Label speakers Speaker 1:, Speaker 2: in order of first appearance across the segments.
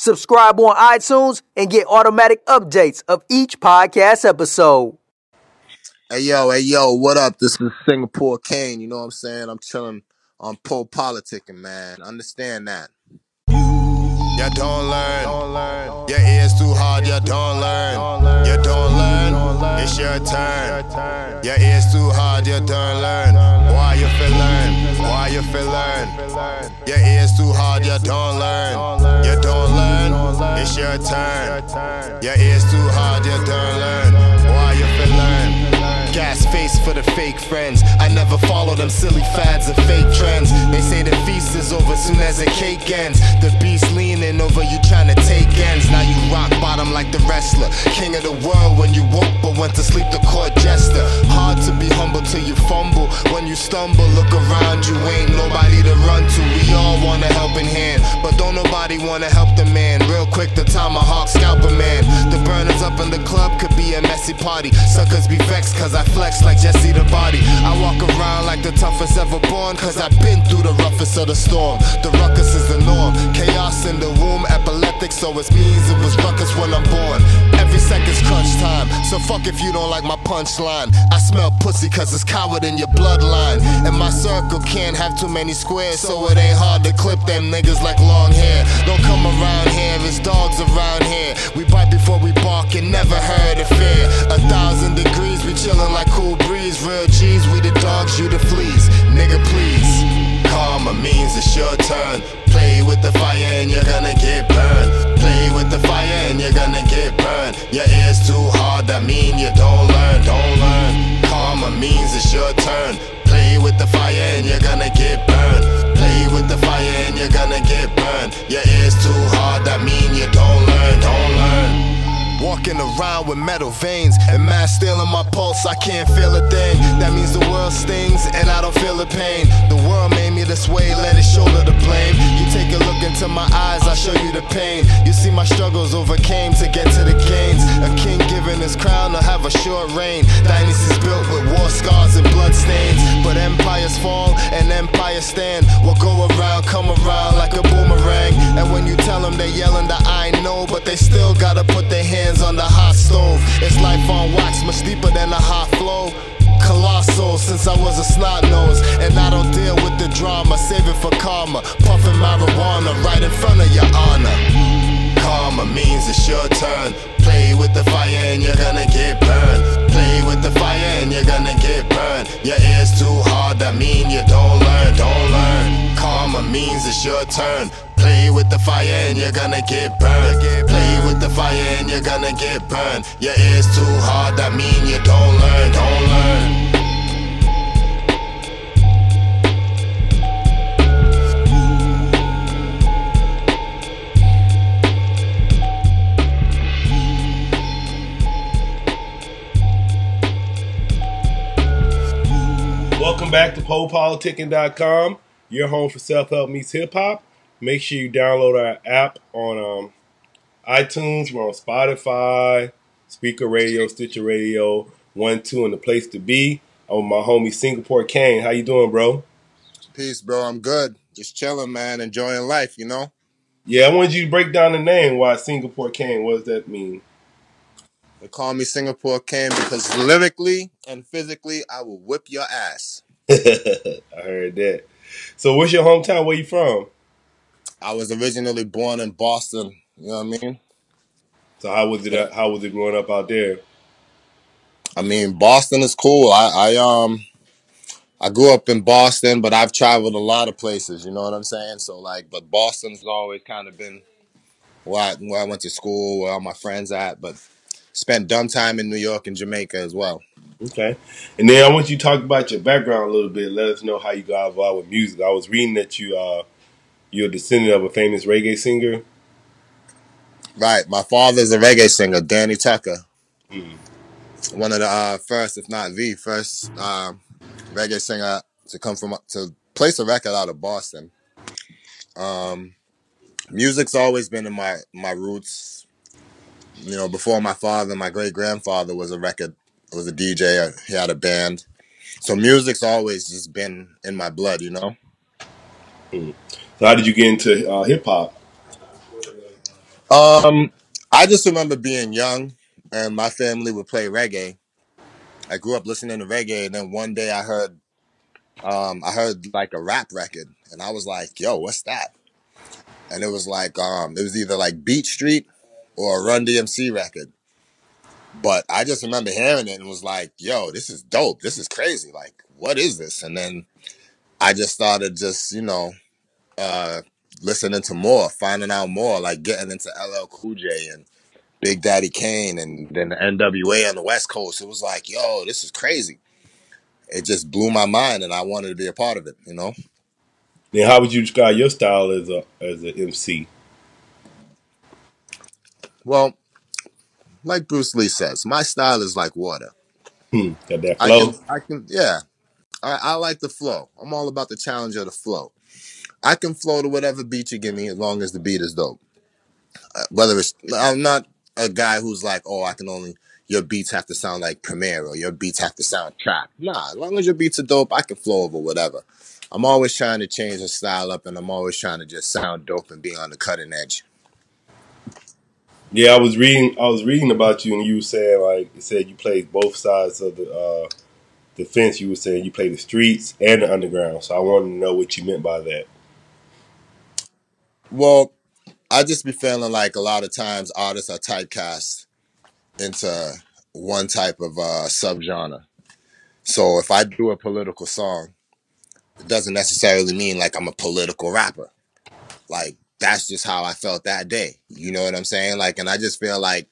Speaker 1: Subscribe on iTunes and get automatic updates of each podcast episode.
Speaker 2: Hey yo, hey yo, what up? This is Singapore Kane. You know what I'm saying? I'm chilling on Poe politicking, man. Understand that.
Speaker 3: You don't learn. Your ears too hard, you don't learn. You don't learn. It's your turn. Your ears too hard, you don't learn. Why you feel learn? Why you feel learn? Your ears too hard, you don't learn. You don't learn. It's your turn. Your ears too hard, you don't learn. Why you feel learn? Face for the fake friends. I never follow them silly fads and fake trends. They say the feast is over soon as the cake ends. The beast leaning over you trying to take ends. Now you rock bottom like the wrestler. King of the world when you woke but went to sleep the court jester. Hard to be humble till you fumble. When you stumble, look around you, ain't nobody to run to. We all want a helping hand, but don't nobody wanna help the man. Real quick, the party. Suckers be vexed cause I flex like Jesse the body. I walk around like the toughest ever born, cause I've been through the roughest of the storm. The ruckus is norm. Chaos in the womb, epileptic, so it means it was ruckus when I'm born. Every second's crunch time, so fuck if you don't like my punchline. I smell pussy cause it's coward in your bloodline. And my circle can't have too many squares, so it ain't hard to clip them niggas like long hair. Don't come around here, it's dogs around here. We bite before we bark and never heard of fear. A thousand degrees, we chillin' like cool breeze. Real G's, we the dogs, you the fleas. Nigga, please. Karma means it's your turn. Play with the fire and you're gonna get burned. Play with the fire and you're gonna get burned. Your ears too hard, that mean you don't learn, don't learn. Karma means it's your turn. Play with the fire and you're gonna get burned. Play with the fire and you're gonna get burned. Your Walking around with metal veins and mass steel in my pulse, I can't feel a thing. That means the world stings and I don't feel the pain. The world made me this way, let it shoulder the blame. You take a look into my eyes, I'll show you the pain. You see my struggles overcame to get to the gains. A king giving his crown to have a short reign. Dynasties built with war scars and blood stains. But empires fall and empires stand. What go around, come around like a boomerang. It's life on wax, much deeper than a hot flow. Colossal since I was a snot nose. And I don't deal with the drama, save it for karma. Puffing marijuana right in front of your honor. Karma means it's your turn. Play with the fire and you're gonna get burned. Play with the fire and you're gonna get burned. Your ears too hard, that mean you don't learn, don't learn. Karma means it's your turn. Play with the fire and you're gonna get burned. Play with the fire and you're gonna get burned. Your ears too hard, that mean you don't learn, don't learn.
Speaker 4: Welcome back to PoePoliticking.com, your home for self help meets hip hop. Make sure you download our app on um, iTunes. We're on Spotify, Spreaker Radio, Stitcher Radio, One Two, and the place to be. I'm my homie Singapore Kane. How you doing, bro?
Speaker 2: Peace, bro. I'm good. Just chilling, man. Enjoying life, you know?
Speaker 4: Yeah, I wanted you to break down the name. Why Singapore Kane? What does that mean?
Speaker 2: They call me Singapore Kane because lyrically and physically, I will whip your ass.
Speaker 4: I heard that. So, what's your hometown? Where you from?
Speaker 2: I was originally born in Boston. You know what I mean?
Speaker 4: So, how was it? How was it growing up out there?
Speaker 2: I mean, Boston is cool. I, I um, I grew up in Boston, but I've traveled a lot of places. You know what I'm saying? So like, but Boston's always kind of been where I, where I went to school, where all my friends at. But spent dumb time in New York and Jamaica as well.
Speaker 4: Okay. And then I want you to talk about your background a little bit. Let us know how you got involved with music. I was reading that you uh you're a descendant of a famous reggae singer.
Speaker 2: Right. My father's a reggae singer, Danny Tucker.
Speaker 4: Mm.
Speaker 2: One of the uh, first, if not the first, um, reggae singer to come from to place a record out of Boston. Um, music's always been in my my roots. You know, before my father, my great grandfather was a record was a DJ. He had a band, so music's always just been in my blood. You know.
Speaker 4: Mm. So how did you get into uh, hip hop?
Speaker 2: Um, I just remember being young, and my family would play reggae. I grew up listening to reggae, and then one day I heard, um, I heard like a rap record, and I was like, "Yo, what's that?" And it was like, um, it was either like Beat Street or a Run DMC record. But I just remember hearing it and was like, "Yo, this is dope. This is crazy. Like, what is this?" And then I just started just, you know, uh, listening to more, finding out more, like getting into LL Cool J and Big Daddy Kane and then the NWA on the West Coast. It was like, yo, this is crazy. It just blew my mind and I wanted to be a part of it, you know?
Speaker 4: Then how would you describe your style as a as an MC?
Speaker 2: Well, like Bruce Lee says, my style is like water.
Speaker 4: Hmm. Got that
Speaker 2: I can I can yeah. I, I like the flow. I'm all about the challenge of the flow. I can flow to whatever beat you give me as long as the beat is dope. Uh, whether it's I'm not a guy who's like, oh, I can only your beats have to sound like Premier or your beats have to sound trap. Nah, as long as your beats are dope, I can flow over whatever. I'm always trying to change the style up, and I'm always trying to just sound dope and be on the cutting edge.
Speaker 4: Yeah, I was reading. I was reading about you, and you were saying like you said you played both sides of the uh, the fence. You were saying you play the streets and the underground. So I wanted to know what you meant by that.
Speaker 2: Well, I just be feeling like a lot of times artists are typecast into one type of uh, subgenre. So if I do a political song, it doesn't necessarily mean like I'm a political rapper. Like that's just how I felt that day. You know what I'm saying? Like, and I just feel like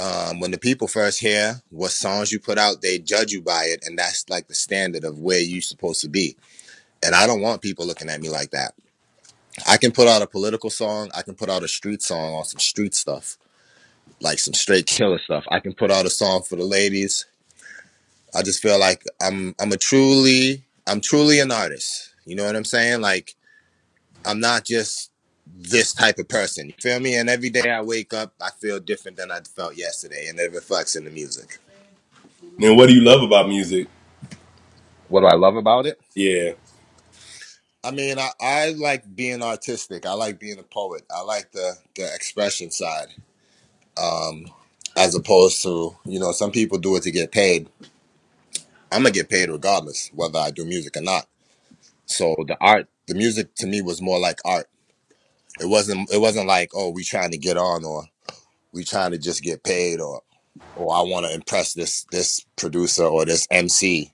Speaker 2: um, when the people first hear what songs you put out, they judge you by it, and that's like the standard of where you're supposed to be. And I don't want people looking at me like that. I can put out a political song. I can put out a street song on some street stuff, like some straight killer stuff. I can put out a song for the ladies. I just feel like I'm I'm a truly I'm truly an artist. You know what I'm saying? Like I'm not just this type of person. You feel me? And every day I wake up, I feel different than I felt yesterday, and it reflects in the music.
Speaker 4: Then what do you love about music?
Speaker 2: What do I love about it?
Speaker 4: Yeah.
Speaker 2: I mean, I, I like being artistic. I like being a poet. I like the the expression side, um, as opposed to you know some people do it to get paid. I'm gonna get paid regardless whether I do music or not. So the art, the music to me was more like art. It wasn't. It wasn't like oh we trying to get on or we trying to just get paid or or I want to impress this this producer or this MC.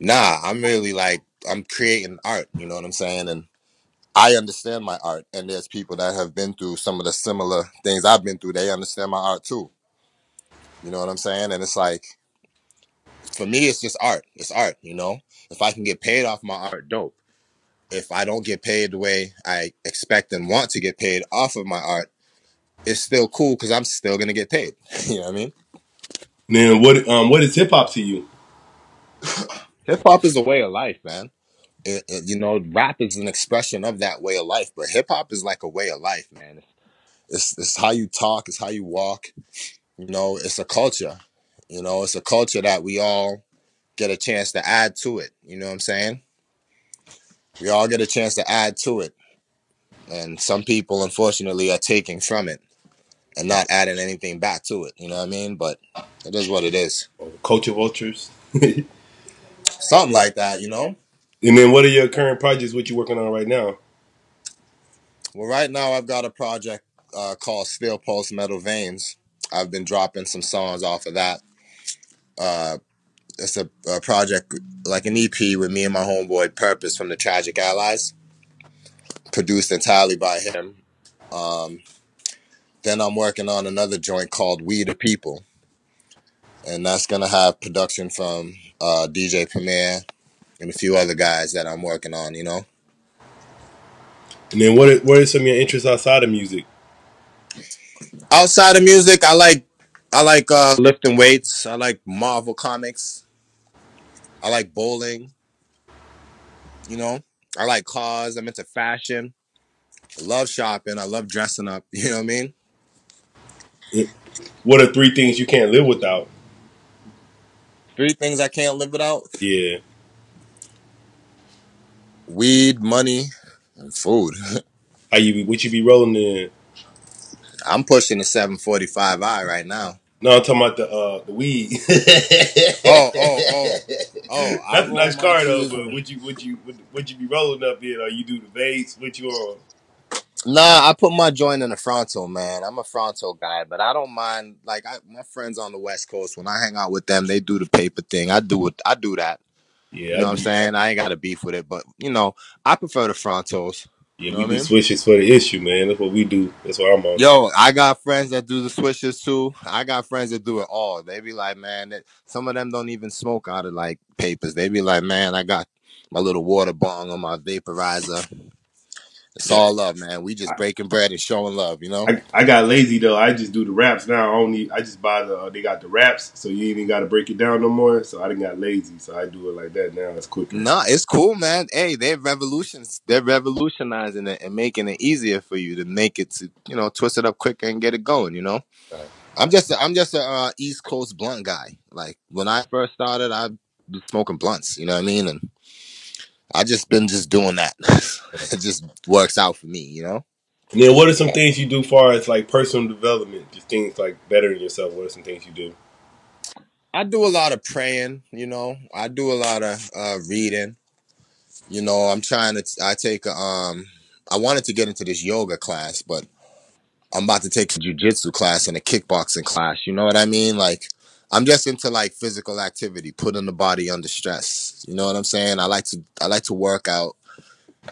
Speaker 2: Nah, I'm really like I'm creating art. You know what I'm saying? And I understand my art, and there's people that have been through some of the similar things I've been through. They understand my art too. You know what I'm saying? And it's like, for me, it's just art. It's art. You know, if I can get paid off my art, dope. If I don't get paid the way I expect and want to get paid off of my art, it's still cool because I'm still gonna get paid. you know what I mean?
Speaker 4: Man, what? Um, what is hip hop to you?
Speaker 2: Hip hop is a way of life, man. It- it- you know, rap is an expression of that way of life, but hip hop is like a way of life, man. It's it's how you talk, it's how you walk. You know, it's a culture. You know, it's a culture that we all get a chance to add to it. You know what I'm saying? We all get a chance to add to it. And some people unfortunately are taking from it and not adding anything back to it. You know what I mean? But it is what it is.
Speaker 4: Culture vultures. and
Speaker 2: Something like that, you know?
Speaker 4: And then what are your current projects? What you working on right now?
Speaker 2: Well, right now I've got a project uh, called Steel Pulse Metal Veins. I've been dropping some songs off of that. Uh, it's a, a project like an EP with me and my homeboy Purpose from the Tragic Allies, produced entirely by him. Um, then I'm working on another joint called We the People, and that's gonna have production from uh, DJ Premier and a few other guys that I'm working on. You know,
Speaker 4: And then what? What are some of your interests outside of music?
Speaker 2: outside of music, I like I like uh, lifting weights. I like Marvel comics. I like bowling. You know, I like cars. I'm into fashion. I love shopping. I love dressing up. You know what I mean?
Speaker 4: What are three things you can't live without?
Speaker 2: Three things I can't live without:
Speaker 4: Yeah.
Speaker 2: weed, money, and food.
Speaker 4: How you be? What you be rolling in?
Speaker 2: I'm pushing the 745i right now.
Speaker 4: No, I'm talking about the uh the weed.
Speaker 2: Oh, oh, oh, oh! I
Speaker 4: That's a
Speaker 2: roll
Speaker 4: nice
Speaker 2: my
Speaker 4: car though. But would you would you would, would you be rolling up in? Or you do the vapes? What you on?
Speaker 2: Nah, I put my joint in the fronto, man. I'm a fronto guy, but I don't mind. Like I, my friends on the West Coast, when I hang out with them, they do the paper thing. I do it. I do that.
Speaker 4: Yeah,
Speaker 2: You
Speaker 4: I
Speaker 2: what I'm
Speaker 4: do-
Speaker 2: saying? I ain't got a beef with it, but you know, I prefer the frontos.
Speaker 4: Yeah,
Speaker 2: know
Speaker 4: we
Speaker 2: what
Speaker 4: do
Speaker 2: mean?
Speaker 4: switches for the issue, man. That's what we do. That's what I'm on.
Speaker 2: Yo, I got friends that do the switches too. I got friends that do it all. They be like, man, that some of them don't even smoke out of like papers. They be like, man, I got my little water bong on my vaporizer. It's all love, man. We just breaking bread and showing love, you know.
Speaker 4: I, I got lazy though. I just do the wraps now. I don't. I just buy the. Uh, they got the wraps, so you even got to break it down no more. So I didn't got lazy, so I do it like that now. It's quicker.
Speaker 2: Nah, it's cool, man. Hey, they're revolutions. They're revolutionizing it and making it easier for you to make it to, you know, twist it up quicker and get it going. You know,
Speaker 4: Right.
Speaker 2: I'm just, a, I'm just a uh, East Coast blunt guy. Like when I first started, I was smoking blunts. You know what I mean? And I just been just doing that. it just works out for me. You know.
Speaker 4: And then what are some things you do far as like personal development? Just things like bettering yourself. What are some things you do?
Speaker 2: I do a lot of praying, you know. I do a lot of uh, reading. You know, I'm trying to. I take a, um. I wanted to get into this yoga class, but I'm about to take a jujitsu class and a kickboxing class. You know what I mean? Like, I'm just into like physical activity, putting the body under stress. You know what I'm saying? I like to. I like to work out.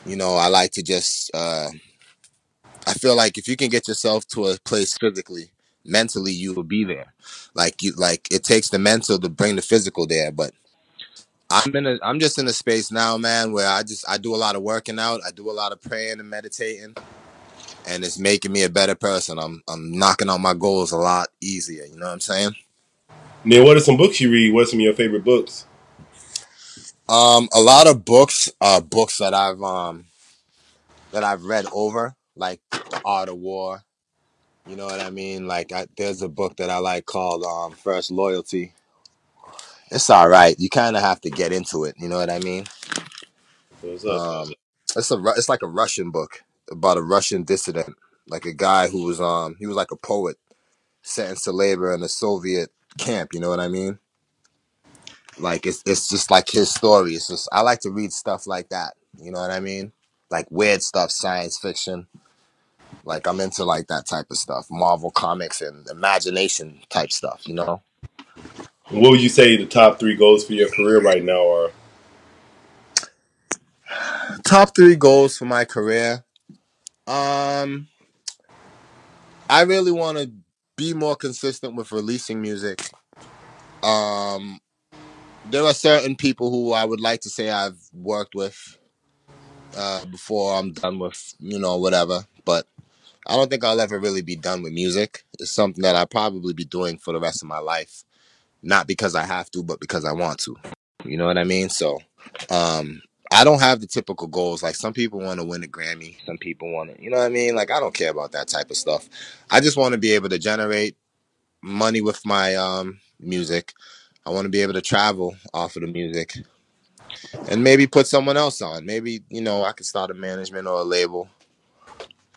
Speaker 2: You know, I like to just. uh I feel like if you can get yourself to a place physically, mentally, you will be there. Like you, like it takes the mental to bring the physical there, but I'm in a I'm just in a space now, man, where I just I do a lot of working out, I do a lot of praying and meditating, and it's making me a better person. I'm I'm knocking out my goals a lot easier, you know what I'm saying?
Speaker 4: Then what are some books you read? What are some of your favorite books?
Speaker 2: Um a lot of books are books that I've um that I've read over, like The Art of War. You know what I mean? Like I, there's a book that I like called um First Loyalty. It's all right. You kind of have to get into it, you know what I mean?
Speaker 4: What's up?
Speaker 2: Um, it's a Ru- it's like a Russian book about a Russian dissident, like a guy who was um he was like a poet sentenced to labor in a Soviet camp. You know what I mean? Like it's it's just like his story. It's just I like to read stuff like that. You know what I mean? Like weird stuff, science fiction. Like I'm into like that type of stuff, Marvel comics and imagination type stuff. You know?
Speaker 4: What would you say the top three goals for your career right now are?
Speaker 2: Top three goals for my career. Um, I really want to be more consistent with releasing music. Um, there are certain people who I would like to say I've worked with uh, before I'm done with, you know, whatever. But I don't think I'll ever really be done with music. It's something that I'll probably be doing for the rest of my life, not because I have to, but because I want to. You know what I mean? So, um, I don't have the typical goals. Like some people want to win a Grammy, some people want to, you know what I mean? Like I don't care about that type of stuff. I just want to be able to generate money with my um music. I want to be able to travel off of the music and maybe put someone else on. Maybe, you know, I could start a management or a label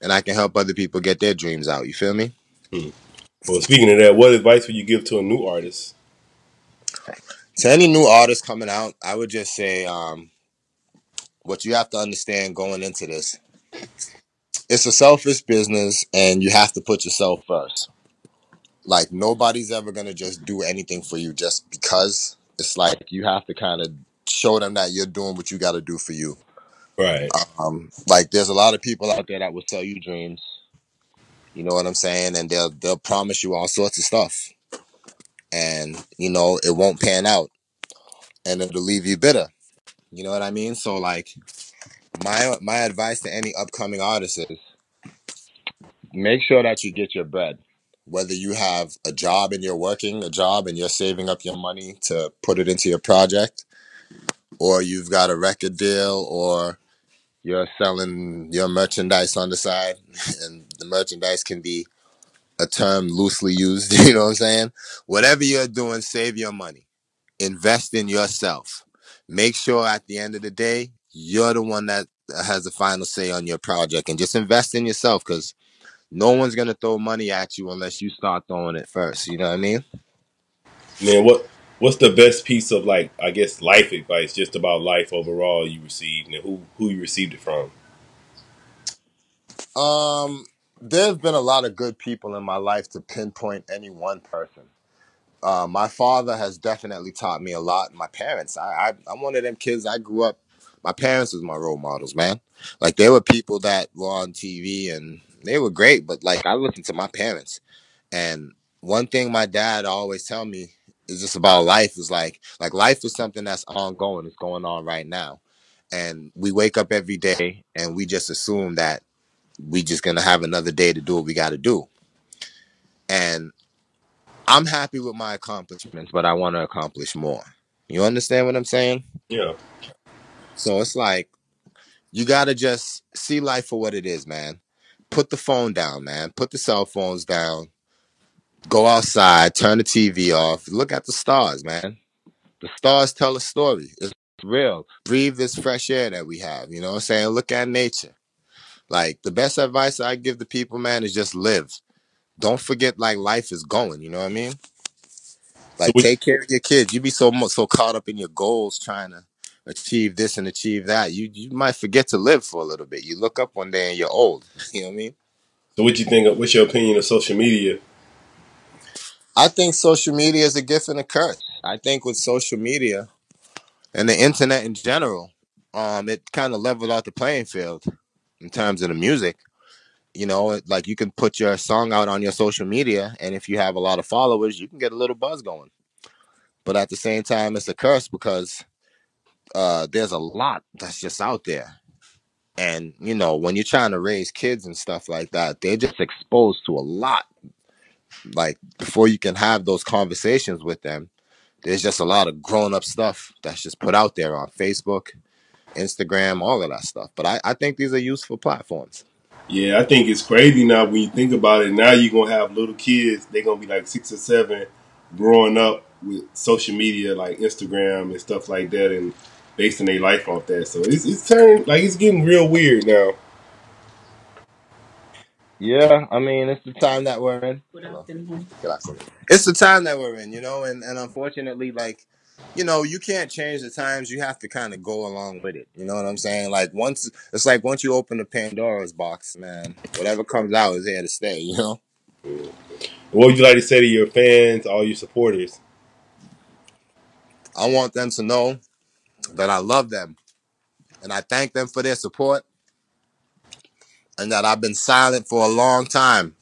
Speaker 2: and I can help other people get their dreams out. You feel me?
Speaker 4: Well, speaking of that, what advice would you give to a new artist?
Speaker 2: To any new artist coming out, I would just say um what you have to understand going into this. It's a selfish business and you have to put yourself first. Like nobody's ever going to just do anything for you just because. It's like you have to kind of show them that you're doing what you got to do for you.
Speaker 4: Right.
Speaker 2: Um, like there's a lot of people out there that will sell you dreams. You know what I'm saying? And they'll they'll promise you all sorts of stuff, and you know it won't pan out, and it'll leave you bitter. You know what I mean? So like, my my advice to any upcoming artist is make sure that you get your bread. Whether you have a job and you're working a job and you're saving up your money to put it into your project, or you've got a record deal, or you're selling your merchandise on the side, and the merchandise can be a term loosely used, you know what I'm saying? Whatever you're doing, save your money. Invest in yourself. Make sure at the end of the day, you're the one that has the final say on your project and just invest in yourself because no one's gonna throw money at you unless you start throwing it first. You know what I mean?
Speaker 4: Man, what what's the best piece of like I guess life advice just about life overall you received and who who you received it from?
Speaker 2: Um, there's been a lot of good people in my life to pinpoint any one person. Uh, my father has definitely taught me a lot. My parents, I, I, I'm one of them kids. I grew up. My parents was my role models, man. Like they were people that were on TV and they were great, but like I listened to my parents. And one thing my dad always tell me is just about life is like like life is something that's ongoing. It's going on right now, and we wake up every day and we just assume that we just gonna have another day to do what we got to do. And I'm happy with my accomplishments, but I want to accomplish more. You understand what I'm saying?
Speaker 4: Yeah.
Speaker 2: So it's like you got to just see life for what it is, man. Put the phone down, man. Put the cell phones down. Go outside, turn the TV off. Look at the stars, man. The stars tell a story. It's real. Breathe this fresh air that we have. You know what I'm saying? Look at nature. Like the best advice I give the people, man, is just live. Don't forget like life is going, you know what I mean?
Speaker 4: So
Speaker 2: Like
Speaker 4: what,
Speaker 2: take care of your kids. You be so much so caught up in your goals trying to achieve this and achieve that. You you might forget to live for a little bit. You look up one day and you're old. You know what I mean?
Speaker 4: so what you think of what's your opinion of social media?
Speaker 2: I think social media is a gift and a curse. I think with social media and the internet in general, um, it kind of leveled out the playing field in terms of the music. You know, like you can put your song out on your social media, and if you have a lot of followers, you can get a little buzz going. But at the same time, it's a curse because uh, there's a lot that's just out there. And you know, when you're trying to raise kids and stuff like that, they're just exposed to a lot. Like before you can have those conversations with them, there's just a lot of grown up stuff that's just put out there on Facebook, Instagram, all of that stuff. But I, I think these are useful platforms.
Speaker 4: Yeah, I think it's crazy now when you think about it. Now you're gonna have little kids, they're gonna be like six or seven growing up with social media like Instagram and stuff like that and basing their life off that. So it's it's turning like it's getting real weird now.
Speaker 2: Yeah, I mean it's the time that we're in. Hello. Good afternoon. It's the time that we're in, you know, and, and unfortunately, like, you know, you can't change the times. You have to kind of go along with it. You know what I'm saying? Like once it's like once you open the Pandora's box, man, whatever comes out is here to stay. You know.
Speaker 4: What would you like to say to your fans, all your supporters?
Speaker 2: I want them to know that I love them and I thank them for their support and that I've been silent for a long time.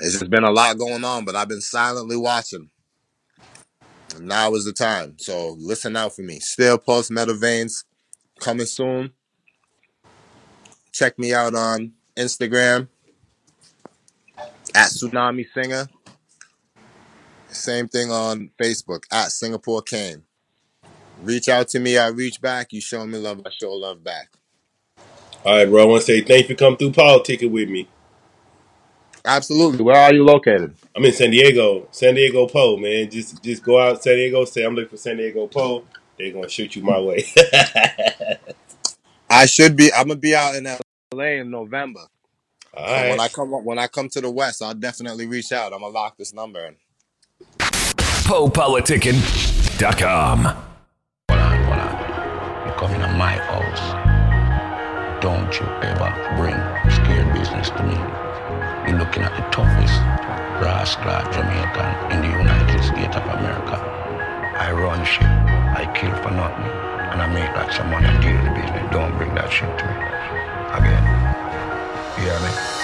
Speaker 2: It's just been a lot going on, but I've been silently watching. And now is the time. So listen out for me. Steel Pulse Metal Veins coming soon. Check me out on Instagram at Tsunami Singer. Same thing on Facebook at Singapore Kane. Reach out to me, I reach back. You show me love, I show love back.
Speaker 4: All right, bro. I want to say thank you for coming through politicking with me.
Speaker 2: Absolutely. Where are you located?
Speaker 4: I'm in San Diego, San Diego Poe, man. Just just go out San Diego, say I'm looking for San Diego Poe. They're gonna shoot you my way.
Speaker 2: I should be. I'm gonna be out in LA in November.
Speaker 4: All
Speaker 2: So when I come when I come to the West, I'll definitely reach out. I'm gonna lock this number in.
Speaker 5: PoePoliticking.com.
Speaker 6: You come in my house. Don't you ever bring scared business to me. You're looking at the toughest rascal Jamaican in the United States of America. I run shit. I kill for nothing. And I make some money and deal the business. Don't bring that shit to me. Again. You hear me?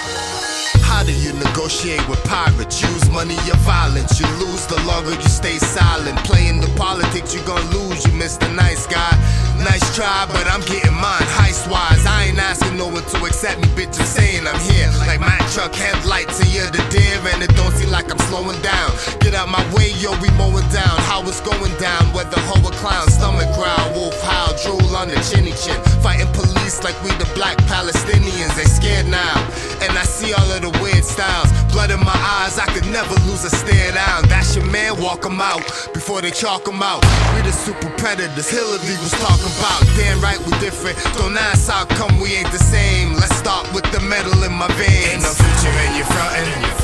Speaker 3: How do you negotiate? with pirates. Use money of violence. You lose the longer you stay silent. Playing the politics, you gon' lose. You miss the nice guy. Nice try, but I'm getting mine heist wise. I ain't asking no one to accept me, bitch. I'm saying I'm here. Like my truck headlights, and you're the deer, and it don't seem like I'm slowing down. Get out my way, yo, we mowing down. How it's going down, whether hoe or clown. Stomach growl, wolf howl, drool on the chinny chin. Fighting police like we the black Palestinians. They scared now, and I see all of the weird styles. Blood in my eyes, I could never lose a stare down. That's your man, walk him out before they chalk him out. We the super predators, Hillary was talking about. Damn right, we different. Don't ask how come we ain't the same. Let's start with the metal in my veins. Ain't no future in your frontin'.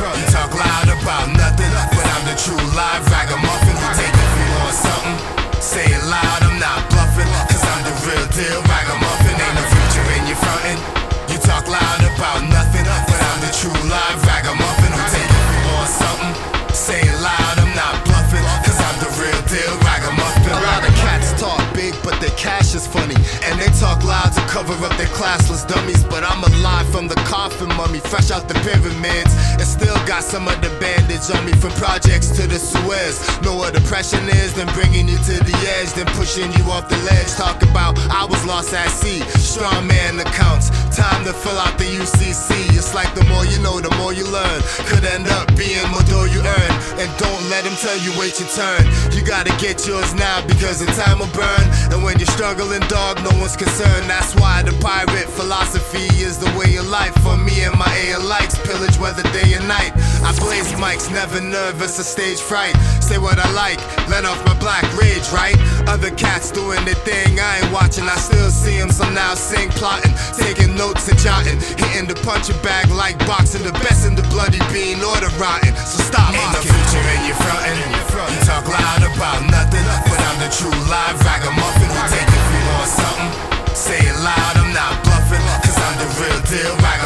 Speaker 3: The coffin mummy, fresh out the pyramids. And still got some of the bandage on me from projects to the Suez. Know what depression is, then bringing you to the edge, then pushing you off the ledge. Talk about I was lost at sea, strong man accounts. Time to fill out the UCC. It's like the more you know, the more you learn. Could end up being more dough you earn. And don't let them tell you wait your turn. You gotta get yours now because the time will burn. And when you're struggling, dog, no one's concerned. That's why the pirate philosophy is the way of life. For me and my A likes pillage whether day or night. I blaze mics, never nervous or stage fright. Say what I like, let off my black rage, right? Other cats doing their thing, I ain't watching. I still see them, some now sing, plotting, taking notes and jotting, hitting the punching bag like boxing, the best in the bloody bean or the rotten. So stop Ain't no future in your frontin'. You talk loud about nothing, but I'm the true live ragamuffin who take if you want something. Say it loud, I'm not bluffing, cause I'm the real deal ragamuffin.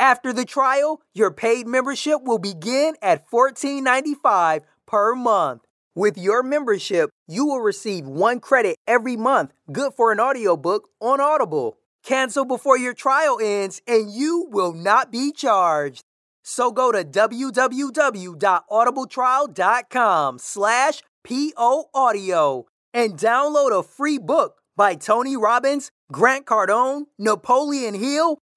Speaker 1: After the trial, your paid membership will begin at $14.95 per month. With your membership, you will receive one credit every month, good for an audiobook on Audible. Cancel before your trial ends and you will not be charged. So go to www.audibletrial.com slash poaudio and download a free book by Tony Robbins, Grant Cardone, Napoleon Hill,